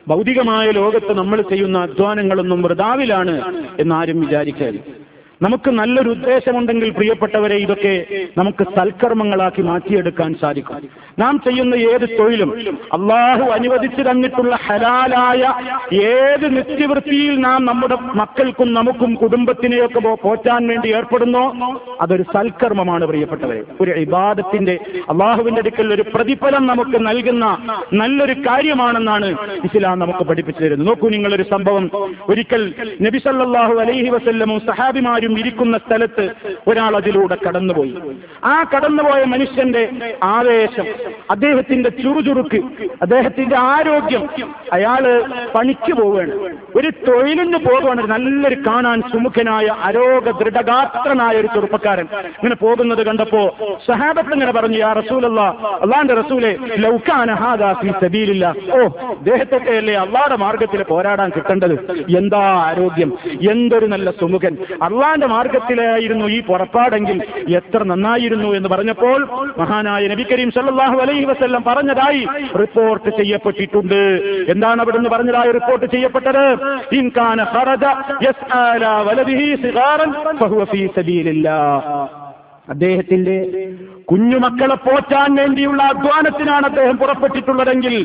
ഭൗതികമായ ലോകത്ത് നമ്മൾ ചെയ്യുന്ന അധ്വാനങ്ങളൊന്നും വൃതാവിലാണ് എന്നാരും വിചാരിക്കരുത്. നമുക്ക് നല്ലൊരു ഉദ്ദേശമുണ്ടെങ്കിൽ പ്രിയപ്പെട്ടവരെ ഇതൊക്കെ നമുക്ക് സൽക്കർമ്മങ്ങളാക്കി മാറ്റിയെടുക്കാൻ സാധിക്കും. നാം ചെയ്യുന്ന ഏത് തൊഴിലും അള്ളാഹു അനുവദിച്ചു തന്നിട്ടുള്ള ഹലാലായ ഏത് നിത്യവൃത്തിയിൽ നാം നമ്മുടെ മക്കൾക്കും നമുക്കും കുടുംബത്തിനെയൊക്കെ പോറ്റാൻ വേണ്ടി ഏർപ്പെടുന്നോ അതൊരു സൽക്കർമ്മമാണ് പ്രിയപ്പെട്ടവരെ. ഒരു ഇബാദത്തിന്റെ അള്ളാഹുവിന്റെ അടുക്കൽ ഒരു പ്രതിഫലം നമുക്ക് നൽകുന്ന നല്ലൊരു കാര്യമാണെന്നാണ് ഇസ്ലാം നമുക്ക് പഠിപ്പിച്ചു തരുന്നത്. നോക്കൂ നിങ്ങളൊരു സംഭവം. ഒരിക്കൽ നബിസല്ലാഹു അലൈഹി വസല്ലമും സഹാബിമാരും ഇരിക്കുന്ന സ്ഥലത്ത് ഒരാൾ അതിലൂടെ കടന്നുപോയി. ആ കടന്നുപോയ മനുഷ്യന്റെ ആവേശം അദ്ദേഹത്തിന്റെ ചുറുചുറുക്ക് അദ്ദേഹത്തിന്റെ ആരോഗ്യം അയാൾ പണിക്ക് പോവുകയാണ്. ഒരു തൊഴിലിന് പോവുകയാണ് നല്ലൊരു കാണാൻ സുമുഖനായ അരോഗ ദൃഢഗാത്രനായ ഒരു ചെറുപ്പക്കാരൻ. ഇങ്ങനെ പോകുന്നത് കണ്ടപ്പോ സഹാബത്ത് ഇങ്ങനെ പറഞ്ഞു ആ റസൂലല്ല അള്ളാന്റെ റസൂലെ ലൗക്കാന ഓ അദ്ദേഹത്തൊക്കെ അല്ലേ അള്ളാടെ മാർഗത്തിൽ പോരാടാൻ കിട്ടേണ്ടത്? എന്താ ആരോഗ്യം? എന്തൊരു നല്ല സുമുഖൻ. അള്ളാന്റെ മാർഗത്തിലായിരുന്നു ഈ പുറപ്പാടെങ്കിൽ എത്ര നന്നായിരുന്നു എന്ന് പറഞ്ഞപ്പോൾ മഹാനായ നബി കരീം സല്ലാഹു അലൈഹി വസല്ലം പറഞ്ഞതായി റിപ്പോർട്ട് ചെയ്യപ്പെട്ടിട്ടുണ്ട്. എന്താണ് അവിടെ നിന്ന് പറഞ്ഞതായി റിപ്പോർട്ട് ചെയ്യപ്പെട്ടത്? ഇൻകാന ഖറജ യസ്ആല വലദിഹി ഫഹുവ ഫീ അദ്ദേഹത്തിന്റെ കുഞ്ഞുമക്കളെ പോറ്റാൻ വേണ്ടിയുള്ള അധ്വാനത്തിനാണ് അദ്ദേഹം പുറപ്പെട്ടിട്ടുള്ളതെങ്കിൽ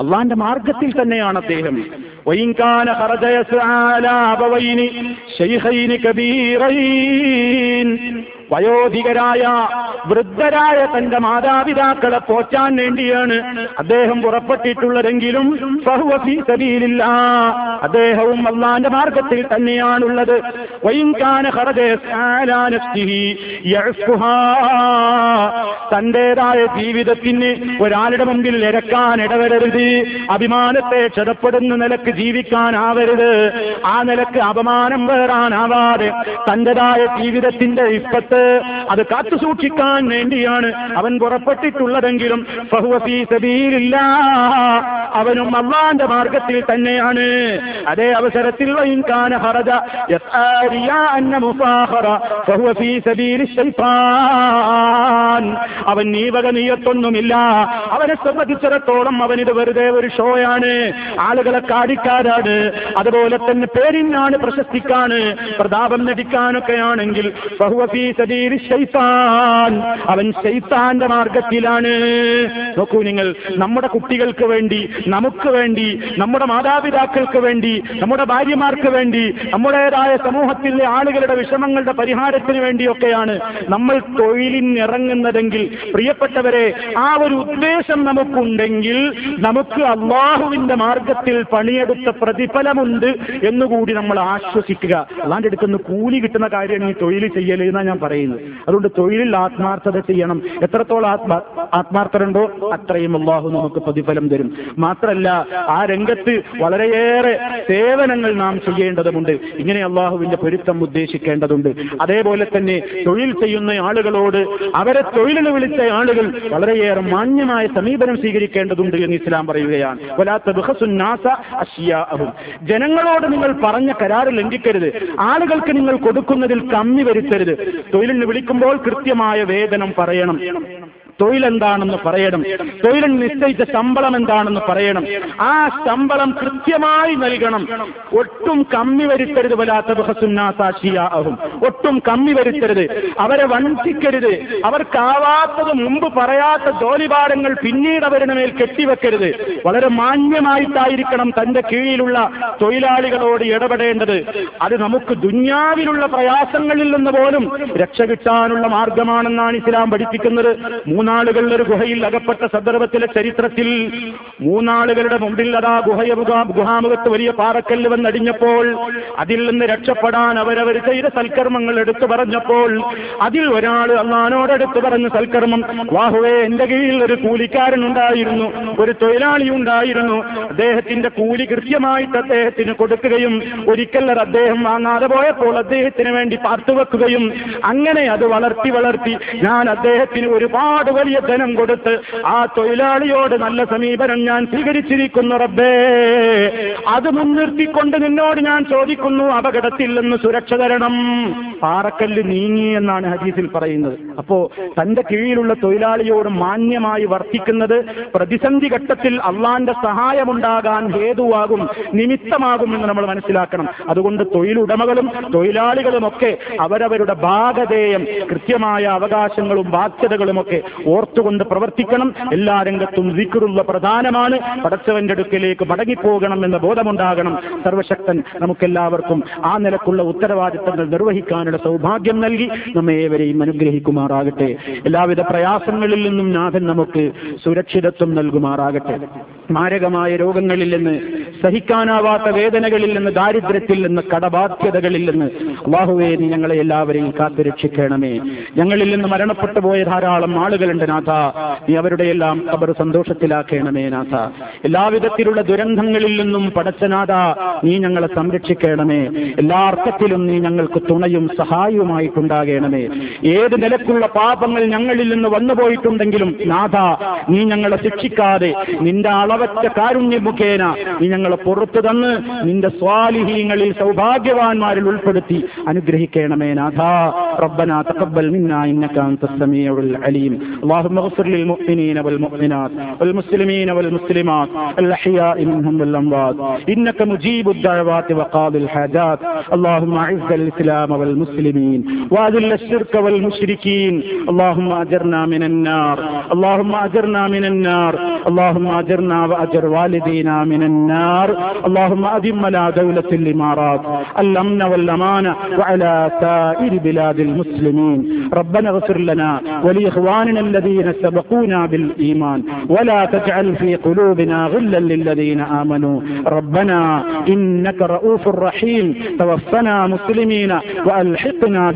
അള്ളാന്റെ മാർഗത്തിൽ തന്നെയാണ് അദ്ദേഹം. വയോധികരായ വൃദ്ധരായ തന്റെ മാതാപിതാക്കളെ പോറ്റാൻ വേണ്ടിയാണ് അദ്ദേഹം പുറപ്പെട്ടിട്ടുള്ളതെങ്കിലും ഫീ അദ്ദേഹവും അള്ളാന്റെ മാർഗത്തിൽ തന്നെയാണുള്ളത്. തന്റേതായ ജീവിതത്തിന് ഒരാളുടെ മുമ്പിൽ ഇരക്കാൻ ഇടവരരുത്. അഭിമാനത്തെ ക്ഷതപ്പെടുന്ന നിലയ്ക്ക് ജീവിക്കാനാവരുത്. ആ നിലയ്ക്ക് അപമാനം വേറാനാവാതെ തന്റേതായ ജീവിതത്തിന്റെ ഇപ്പത്ത് അത് കാത്തു സൂക്ഷിക്കാൻ വേണ്ടിയാണ് അവൻ പുറപ്പെട്ടിട്ടുള്ളതെങ്കിലും. അവനും അള്ളാന്റെ മാർഗത്തിൽ തന്നെയാണ്. അതേ അവസരത്തിൽ അവൻ നീവക നീയത്തൊന്നുമില്ല. അവനെ സംബന്ധിച്ചിടത്തോളം അവനിത് വെറുതെ ഒരു ഷോയാണ്. ആളുകളെ കാടിക്കാരാണ് അതുപോലെ തന്നെ പേരിനാണ് പ്രശസ്തിക്കാണ്. പ്രതാപം നടിക്കാനൊക്കെ അവൻ ശൈത്താന്റെ മാർഗത്തിലാണ്. നോക്കൂ നിങ്ങൾ നമ്മുടെ കുട്ടികൾക്ക് വേണ്ടി നമുക്ക് വേണ്ടി നമ്മുടെ മാതാപിതാക്കൾക്ക് വേണ്ടി നമ്മുടെ ഭാര്യമാർക്ക് വേണ്ടി നമ്മുടേതായ സമൂഹത്തിലെ ആളുകളുടെ വിഷമങ്ങളുടെ പരിഹാരത്തിന് വേണ്ടിയൊക്കെയാണ് നമ്മൾ തൊഴിലിനിറങ്ങുന്നതെങ്കിൽ. പ്രിയപ്പെട്ടവരെ ആ ഒരു ഉദ്ദേശം നമുക്കുണ്ടെങ്കിൽ നമുക്ക് അള്ളാഹുവിന്റെ മാർഗത്തിൽ പണിയെടുത്ത പ്രതിഫലമുണ്ട് എന്നുകൂടി നമ്മൾ ആശ്വസിക്കുക. അല്ലാണ്ട് എടുക്കുന്ന കൂലി കിട്ടുന്ന കാര്യമാണ് ഈ തൊഴിൽ ചെയ്യൽ ഞാൻ അതുകൊണ്ട് തൊഴിലിൽ ആത്മാർത്ഥത ചെയ്യണം. എത്രത്തോളം ആത്മാ ആത്മാർത്ഥരുണ്ടോ അത്രയും അള്ളാഹു നമുക്ക് പ്രതിഫലം തരും. മാത്രല്ല ആ രംഗത്ത് വളരെയേറെ സേവനങ്ങൾ നാം ചെയ്യേണ്ടതുണ്ട് ഇങ്ങനെ അള്ളാഹുവിന്റെ പൊരുത്തം ഉദ്ദേശിക്കേണ്ടതുണ്ട്. അതേപോലെ തന്നെ തൊഴിൽ ചെയ്യുന്ന ആളുകളോട് അവരെ തൊഴിലിന് വിളിച്ച ആളുകൾ വളരെയേറെ മാന്യമായ സമീപനം സ്വീകരിക്കേണ്ടതുണ്ട് എന്ന് ഇസ്ലാം പറയുകയാണ്. ജനങ്ങളോട് നിങ്ങൾ പറഞ്ഞ കരാറ് ലംഘിക്കരുത്. ആളുകൾക്ക് നിങ്ങൾ കൊടുക്കുന്നതിൽ കമ്മി വരുത്തരുത്. തൊഴിലിന് വിളിക്കുമ്പോൾ കൃത്യമായ വേതനം പറയണം. തൊഴിലെന്താണെന്ന് പറയണം. തൊഴിലിന് നിശ്ചയിച്ച ശമ്പളം എന്താണെന്ന് പറയണം. ആ ശമ്പളം കൃത്യമായി നൽകണം. ഒട്ടും കമ്മി വരുത്തരുത് വലാത്ത ബഹസുന്നാസാക്ഷിയാകും ഒട്ടും കമ്മി വരുത്തരുത്. അവരെ വഞ്ചിക്കരുത്. അവർക്കാവാത്തത് മുമ്പ് പറയാത്ത ജോലിഭാരങ്ങൾ പിന്നീട് അവരുടെ മേൽ കെട്ടിവെക്കരുത്. വളരെ മാന്യമായിട്ടായിരിക്കണം തന്റെ കീഴിലുള്ള തൊഴിലാളികളോട് ഇടപെടേണ്ടത്. അത് നമുക്ക് ദുന്യാവിലുള്ള പ്രയാസങ്ങളിൽ നിന്ന് പോലും രക്ഷ കിട്ടാനുള്ള മാർഗമാണെന്നാണ് ഇസ്ലാം പഠിപ്പിക്കുന്നത്. മൂന്നാളുകൾ ഒരു ഗുഹയിൽ അകപ്പെട്ട സന്ദർഭത്തിലെ ചരിത്രത്തിൽ മൂന്നാളുകളുടെ മുമ്പിൽ അതാ ഗുഹയ മുഖാ- ഗുഹാമുഖത്ത് വലിയ പാറക്കല്ല് വന്നടിഞ്ഞപ്പോൾ അതിൽ നിന്ന് രക്ഷപ്പെടാൻ അവരവർ ചെയ്ത സൽക്കർമ്മങ്ങൾ എടുത്തു പറഞ്ഞപ്പോൾ അതിൽ ഒരാൾ അള്ളഹാനോട് എടുത്തു പറഞ്ഞ സൽക്കർമ്മം വാഹുവേ എന്റെ കീഴിൽ ഒരു കൂലിക്കാരൻ ഉണ്ടായിരുന്നു ഒരു തൊഴിലാളി ഉണ്ടായിരുന്നു. അദ്ദേഹത്തിന്റെ കൂലി കൃത്യമായിട്ട് അദ്ദേഹത്തിന് കൊടുക്കുകയും ഒരിക്കൽ അദ്ദേഹം വാങ്ങാതെ പോയപ്പോൾ അദ്ദേഹത്തിന് വേണ്ടി പാർത്തുവെക്കുകയും അങ്ങനെ അത് വളർത്തി വളർത്തി ഞാൻ അദ്ദേഹത്തിന് ഒരുപാട് വലിയ ധനം കൊടുത്ത് ആ തൊഴിലാളിയോട് നല്ല സമീപനം ഞാൻ സ്വീകരിച്ചിരിക്കുന്നു റബ്ബേ. അത് മുൻനിർത്തിക്കൊണ്ട് നിന്നോട് ഞാൻ ചോദിക്കുന്നു അപകടത്തിൽ നിന്ന് സുരക്ഷ തരണം. പാറക്കല്ല് നീങ്ങി എന്നാണ് ഹദീസിൽ പറയുന്നത്. അപ്പോ തന്റെ കീഴിലുള്ള തൊഴിലാളിയോട് മാന്യമായി വർത്തിക്കുന്നത് പ്രതിസന്ധി ഘട്ടത്തിൽ അള്ളാന്റെ സഹായമുണ്ടാകാൻ ഹേതുവാകും നിമിത്തമാകും എന്ന് നമ്മൾ മനസ്സിലാക്കണം. അതുകൊണ്ട് തൊഴിലുടമകളും തൊഴിലാളികളും ഒക്കെ അവരവരുടെ ഭാഗധേയം കൃത്യമായ അവകാശങ്ങളും ബാധ്യതകളുമൊക്കെ ഓർത്തുകൊണ്ട് പ്രവർത്തിക്കണം. എല്ലാ രംഗത്തും വിക്റുള്ള പ്രധാനമാണ്. പടച്ചവന്റെ അടുക്കലേക്ക് മടങ്ങിപ്പോകണം എന്ന ബോധമുണ്ടാകണം. സർവശക്തൻ നമുക്കെല്ലാവർക്കും ആ നിലക്കുള്ള ഉത്തരവാദിത്തങ്ങൾ നിർവഹിക്കാനുള്ള സൗഭാഗ്യം നൽകി നമ്മെ ഏവരെയും അനുഗ്രഹിക്കുമാറാകട്ടെ. എല്ലാവിധ പ്രയാസങ്ങളിൽ നിന്നും നാഥൻ നമുക്ക് സുരക്ഷിതത്വം നൽകുമാറാകട്ടെ. മാരകമായ രോഗങ്ങളിൽ നിന്ന് സഹിക്കാനാവാത്ത വേദനകളിൽ നിന്ന് ദാരിദ്ര്യത്തിൽ നിന്ന് കടബാധ്യതകളിൽ നിന്ന് അള്ളാഹുവേ ഞങ്ങളെ എല്ലാവരെയും കാത്തുരക്ഷിക്കണമേ. ഞങ്ങളിൽ നിന്ന് മരണപ്പെട്ടു പോയ ധാരാളം ആളുകളുണ്ട് നാഥ. നീ അവരുടെ എല്ലാം അവർ സന്തോഷത്തിലാക്കണമേ നാഥ. എല്ലാവിധത്തിലുള്ള ദുരന്തങ്ങളിൽ നിന്നും പടച്ചനാഥ നീ ഞങ്ങളെ സംരക്ഷിക്കണമേ. എല്ലാ അർത്ഥത്തിലും നീ ഞങ്ങൾക്ക് തുണയും സഹായവുമായിട്ടുണ്ടാകണമേ ഏത് നിലക്കുള്ള പാപങ്ങൾ ഞങ്ങളിൽ നിന്ന് വന്നുപോയിട്ടുണ്ടെങ്കിലും നാഥ നീ ഞങ്ങളെ ശിക്ഷിക്കാതെ നിന്റെ അളവറ്റ കാരുണ്യ മുഖേന നീ ഞങ്ങളെ പുറത്തു തന്ന് നിന്റെ സ്വാലിഹീങ്ങളിൽ സൗഭാഗ്യവാന്മാരിൽ ഉൾപ്പെടുത്തി അനുഗ്രഹിക്കണമേ നാഥ ربنا تقبل منا إنك أنت السميع العليم اللهم اغفر للمؤمنين والمؤمنات والمسلمين والمسلمات الأحياء منهم والأموات إنك مجيب الدعوات وقاضي الحاجات اللهم أعز الإسلام والمسلمين وأذل الشرك والمشركين. اللهم أجرنا من النار اللهم أجرنا من النار اللهم أجرنا وأجر والدينا من النار. اللهم أدم لنا دولة الإمارات الأمن والأمان وعلى سائر بلاد المسلمين. ربنا اغفر لنا ولإخواننا الذين سبقونا بالإيمان ولا تجعل في قلوبنا غلا للذين آمنوا. ربنا إنك رؤوف رحيم. توفنا مسلمين وألحقنا بالصالحين